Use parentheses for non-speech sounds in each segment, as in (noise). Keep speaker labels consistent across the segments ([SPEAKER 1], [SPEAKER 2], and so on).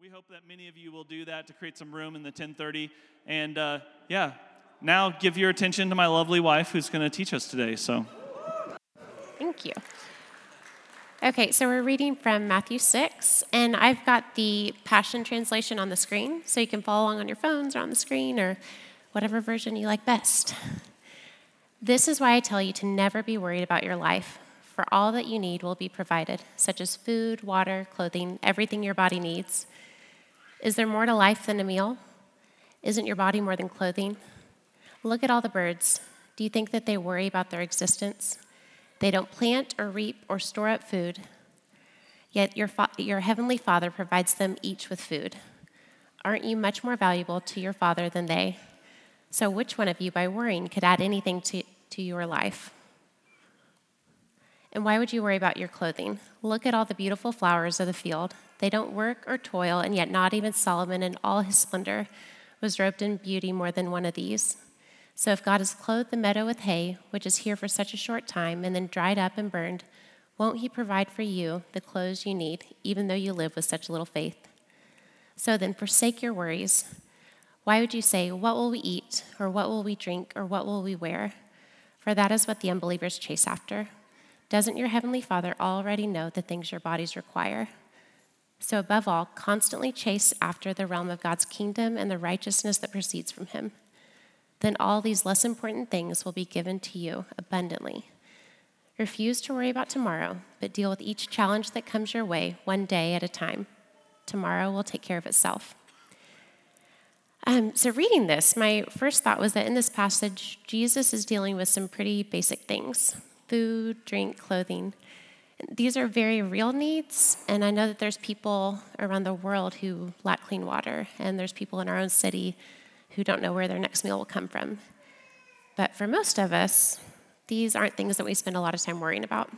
[SPEAKER 1] We hope that many of you will do that to create some room in the 1030. And uh, yeah, now give your attention to my lovely wife who's going to teach us today. So,
[SPEAKER 2] thank you. Okay, so we're reading from Matthew 6, and I've got the Passion Translation on the screen, so you can follow along on your phones or on the screen or whatever version you like best. This is why I tell you to never be worried about your life, for all that you need will be provided, such as food, water, clothing, everything your body needs. Is there more to life than a meal? Isn't your body more than clothing? Look at all the birds. Do you think that they worry about their existence? They don't plant or reap or store up food, yet your, fa- your heavenly Father provides them each with food. Aren't you much more valuable to your Father than they? So, which one of you, by worrying, could add anything to, to your life? And why would you worry about your clothing? Look at all the beautiful flowers of the field. They don't work or toil, and yet not even Solomon in all his splendor was robed in beauty more than one of these. So if God has clothed the meadow with hay, which is here for such a short time, and then dried up and burned, won't he provide for you the clothes you need, even though you live with such little faith? So then, forsake your worries. Why would you say, What will we eat, or what will we drink, or what will we wear? For that is what the unbelievers chase after. Doesn't your heavenly Father already know the things your bodies require? So, above all, constantly chase after the realm of God's kingdom and the righteousness that proceeds from Him. Then all these less important things will be given to you abundantly. Refuse to worry about tomorrow, but deal with each challenge that comes your way one day at a time. Tomorrow will take care of itself. Um, so, reading this, my first thought was that in this passage, Jesus is dealing with some pretty basic things food, drink, clothing. These are very real needs, and I know that there's people around the world who lack clean water, and there's people in our own city who don't know where their next meal will come from. But for most of us, these aren't things that we spend a lot of time worrying about.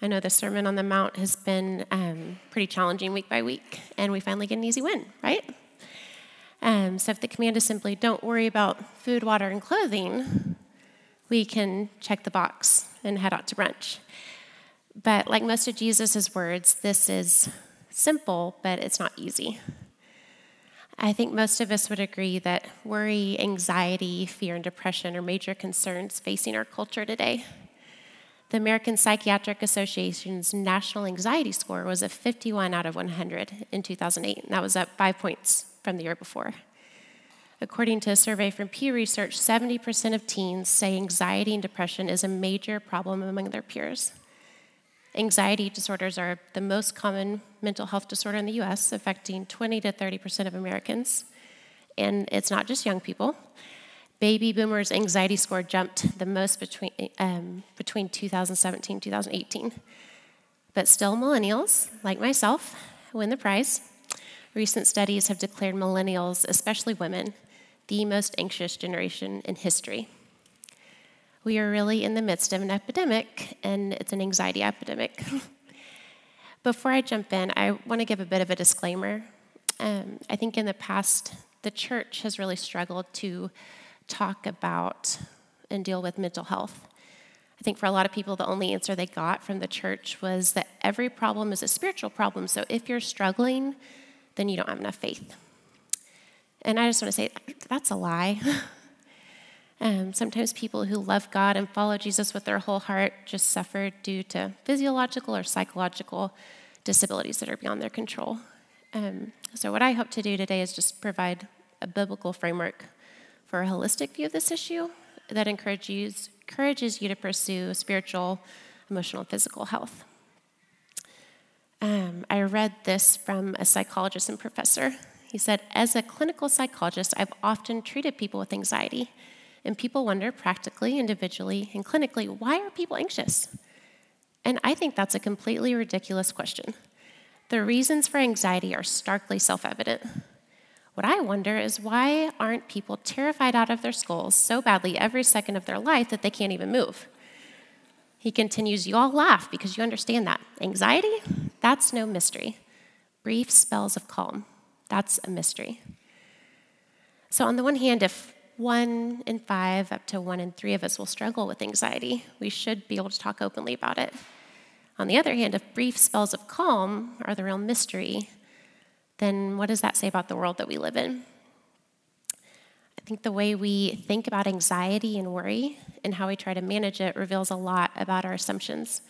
[SPEAKER 2] I know the Sermon on the Mount has been um, pretty challenging week by week, and we finally get an easy win, right? Um, so if the command is simply don't worry about food, water, and clothing, we can check the box and head out to brunch. But like most of Jesus' words, this is simple, but it's not easy. I think most of us would agree that worry, anxiety, fear, and depression are major concerns facing our culture today. The American Psychiatric Association's national anxiety score was a 51 out of 100 in 2008, and that was up five points from the year before. According to a survey from Pew Research, 70% of teens say anxiety and depression is a major problem among their peers. Anxiety disorders are the most common mental health disorder in the US, affecting 20 to 30% of Americans. And it's not just young people. Baby boomers' anxiety score jumped the most between, um, between 2017 and 2018. But still, millennials, like myself, win the prize. Recent studies have declared millennials, especially women, the most anxious generation in history. We are really in the midst of an epidemic, and it's an anxiety epidemic. (laughs) Before I jump in, I want to give a bit of a disclaimer. Um, I think in the past, the church has really struggled to talk about and deal with mental health. I think for a lot of people, the only answer they got from the church was that every problem is a spiritual problem. So if you're struggling, then you don't have enough faith. And I just want to say that's a lie. (laughs) um, sometimes people who love God and follow Jesus with their whole heart just suffer due to physiological or psychological disabilities that are beyond their control. Um, so, what I hope to do today is just provide a biblical framework for a holistic view of this issue that encourages, encourages you to pursue spiritual, emotional, and physical health. Um, I read this from a psychologist and professor he said, As a clinical psychologist, I've often treated people with anxiety, and people wonder practically, individually, and clinically, why are people anxious? And I think that's a completely ridiculous question. The reasons for anxiety are starkly self evident. What I wonder is why aren't people terrified out of their skulls so badly every second of their life that they can't even move? He continues, You all laugh because you understand that. Anxiety? That's no mystery. Brief spells of calm. That's a mystery. So, on the one hand, if one in five, up to one in three of us will struggle with anxiety, we should be able to talk openly about it. On the other hand, if brief spells of calm are the real mystery, then what does that say about the world that we live in? I think the way we think about anxiety and worry and how we try to manage it reveals a lot about our assumptions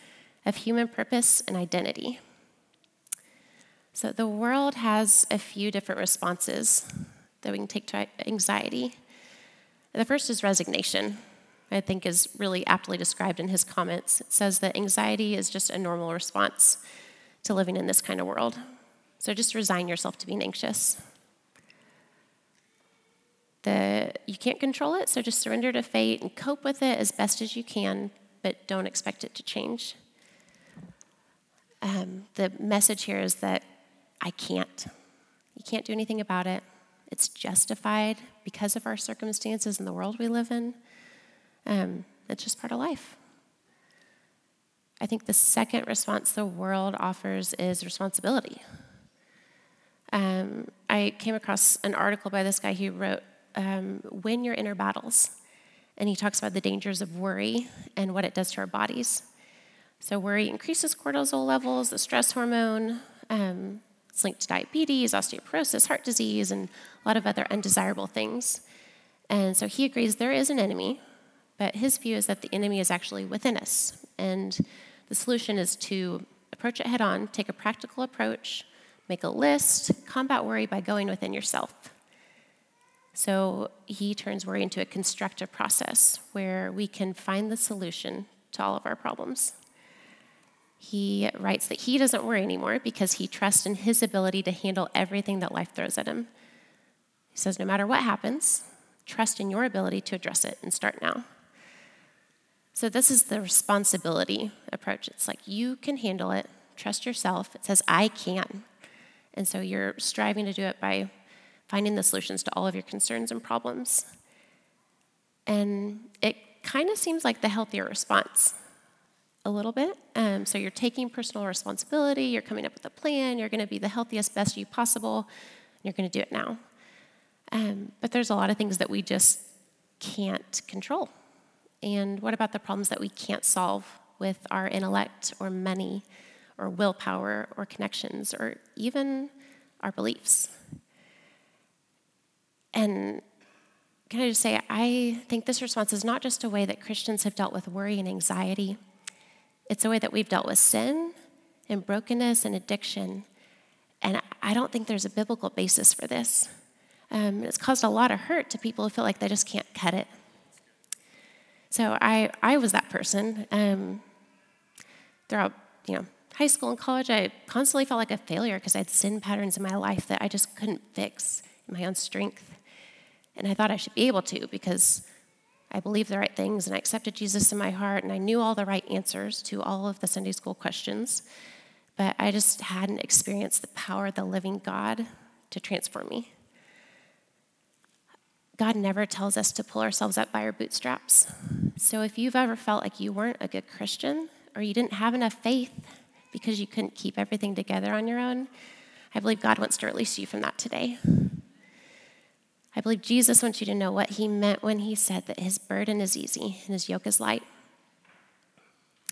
[SPEAKER 2] of human purpose and identity. So, the world has a few different responses that we can take to anxiety. The first is resignation, I think is really aptly described in his comments. It says that anxiety is just a normal response to living in this kind of world. So just resign yourself to being anxious. The, you can't control it, so just surrender to fate and cope with it as best as you can, but don't expect it to change. Um, the message here is that I can't. You can't do anything about it. It's justified because of our circumstances and the world we live in. Um, it's just part of life. I think the second response the world offers is responsibility. Um, I came across an article by this guy who wrote, um, Win Your Inner Battles. And he talks about the dangers of worry and what it does to our bodies. So, worry increases cortisol levels, the stress hormone. Um, it's linked to diabetes, osteoporosis, heart disease, and a lot of other undesirable things. And so he agrees there is an enemy, but his view is that the enemy is actually within us. And the solution is to approach it head on, take a practical approach, make a list, combat worry by going within yourself. So he turns worry into a constructive process where we can find the solution to all of our problems. He writes that he doesn't worry anymore because he trusts in his ability to handle everything that life throws at him. He says, no matter what happens, trust in your ability to address it and start now. So, this is the responsibility approach. It's like you can handle it, trust yourself. It says, I can. And so, you're striving to do it by finding the solutions to all of your concerns and problems. And it kind of seems like the healthier response a little bit. Um, so you're taking personal responsibility, you're coming up with a plan, you're going to be the healthiest, best you possible, and you're going to do it now. Um, but there's a lot of things that we just can't control. And what about the problems that we can't solve with our intellect or money or willpower or connections or even our beliefs? And can I just say, I think this response is not just a way that Christians have dealt with worry and anxiety it's a way that we've dealt with sin and brokenness and addiction. And I don't think there's a biblical basis for this. Um, it's caused a lot of hurt to people who feel like they just can't cut it. So I, I was that person. Um, throughout, you know, high school and college, I constantly felt like a failure because I had sin patterns in my life that I just couldn't fix in my own strength. And I thought I should be able to because I believed the right things and I accepted Jesus in my heart and I knew all the right answers to all of the Sunday school questions. But I just hadn't experienced the power of the living God to transform me. God never tells us to pull ourselves up by our bootstraps. So if you've ever felt like you weren't a good Christian or you didn't have enough faith because you couldn't keep everything together on your own, I believe God wants to release you from that today. I believe Jesus wants you to know what he meant when he said that his burden is easy and his yoke is light.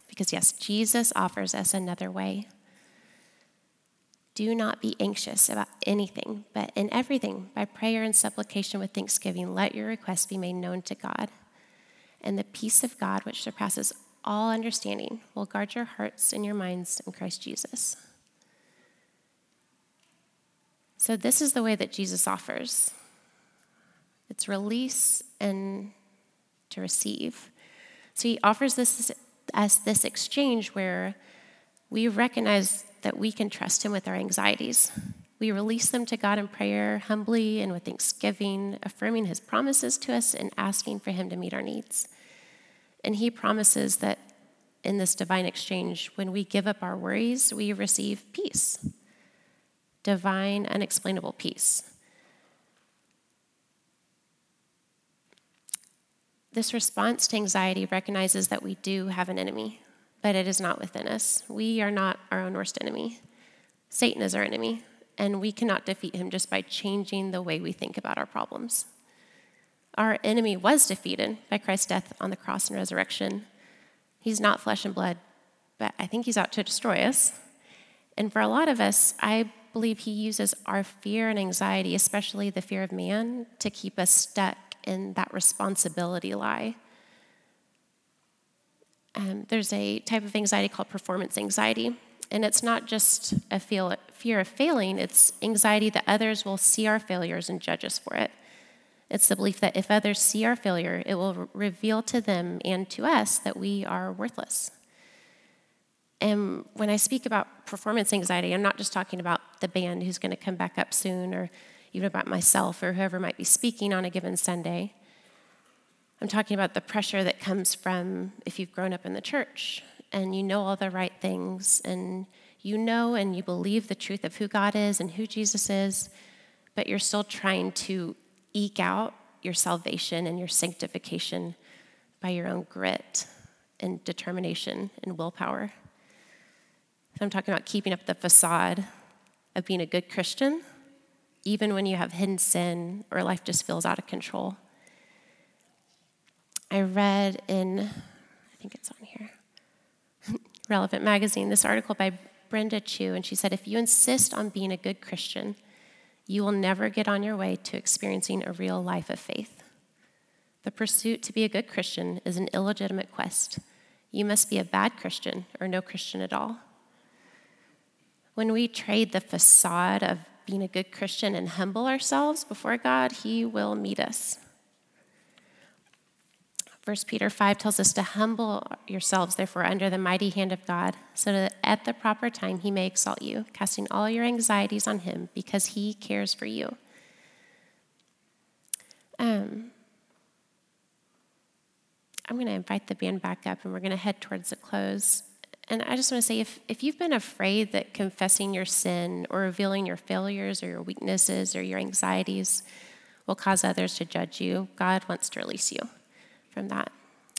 [SPEAKER 2] Because, yes, Jesus offers us another way. Do not be anxious about anything, but in everything, by prayer and supplication with thanksgiving, let your requests be made known to God. And the peace of God, which surpasses all understanding, will guard your hearts and your minds in Christ Jesus. So, this is the way that Jesus offers it's release and to receive. So he offers this as this exchange where we recognize that we can trust him with our anxieties. We release them to God in prayer, humbly and with thanksgiving, affirming his promises to us and asking for him to meet our needs. And he promises that in this divine exchange, when we give up our worries, we receive peace divine, unexplainable peace. This response to anxiety recognizes that we do have an enemy, but it is not within us. We are not our own worst enemy. Satan is our enemy, and we cannot defeat him just by changing the way we think about our problems. Our enemy was defeated by Christ's death on the cross and resurrection. He's not flesh and blood, but I think he's out to destroy us. And for a lot of us, I believe he uses our fear and anxiety, especially the fear of man, to keep us stuck in that responsibility lie. Um, there's a type of anxiety called performance anxiety, and it's not just a feel, fear of failing, it's anxiety that others will see our failures and judge us for it. It's the belief that if others see our failure, it will re- reveal to them and to us that we are worthless. And when I speak about performance anxiety, I'm not just talking about the band who's going to come back up soon, or even about myself or whoever might be speaking on a given Sunday. I'm talking about the pressure that comes from if you've grown up in the church and you know all the right things and you know and you believe the truth of who God is and who Jesus is, but you're still trying to eke out your salvation and your sanctification by your own grit and determination and willpower. I'm talking about keeping up the facade of being a good Christian, even when you have hidden sin or life just feels out of control. I read in, I think it's on here, (laughs) Relevant Magazine, this article by Brenda Chu, and she said, If you insist on being a good Christian, you will never get on your way to experiencing a real life of faith. The pursuit to be a good Christian is an illegitimate quest. You must be a bad Christian or no Christian at all. When we trade the facade of being a good Christian and humble ourselves before God, He will meet us. 1 Peter 5 tells us to humble yourselves, therefore, under the mighty hand of God, so that at the proper time he may exalt you, casting all your anxieties on him because he cares for you. Um, I'm going to invite the band back up and we're going to head towards the close. And I just want to say if, if you've been afraid that confessing your sin or revealing your failures or your weaknesses or your anxieties will cause others to judge you, God wants to release you from that.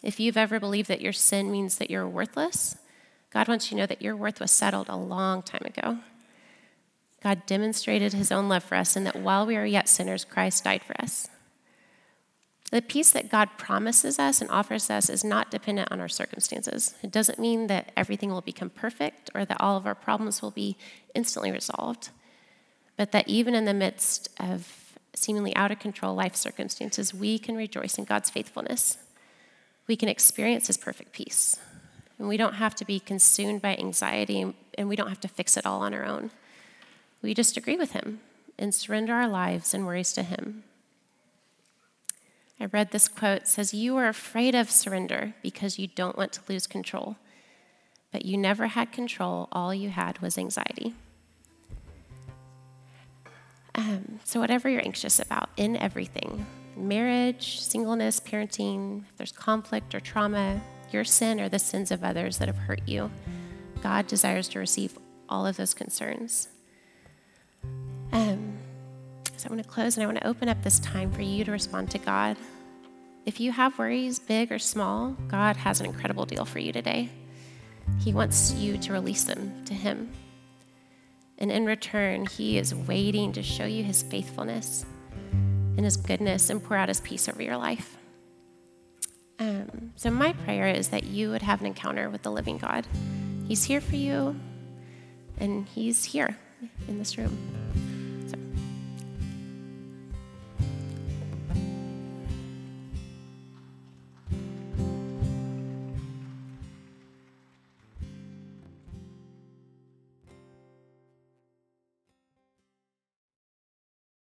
[SPEAKER 2] If you've ever believed that your sin means that you're worthless, God wants you to know that your worth was settled a long time ago. God demonstrated his own love for us, and that while we are yet sinners, Christ died for us. The peace that God promises us and offers us is not dependent on our circumstances. It doesn't mean that everything will become perfect or that all of our problems will be instantly resolved, but that even in the midst of seemingly out of control life circumstances, we can rejoice in God's faithfulness we can experience His perfect peace. And we don't have to be consumed by anxiety, and we don't have to fix it all on our own. We just agree with Him and surrender our lives and worries to Him. I read this quote it says, You are afraid of surrender because you don't want to lose control, but you never had control. All you had was anxiety. Um, so, whatever you're anxious about in everything, marriage, singleness, parenting, if there's conflict or trauma, your sin or the sins of others that have hurt you, God desires to receive all of those concerns. So I'm going to close and I want to open up this time for you to respond to God. If you have worries, big or small, God has an incredible deal for you today. He wants you to release them to Him. And in return, He is waiting to show you His faithfulness and His goodness and pour out His peace over your life. Um, so, my prayer is that you would have an encounter with the living God. He's here for you, and He's here in this room.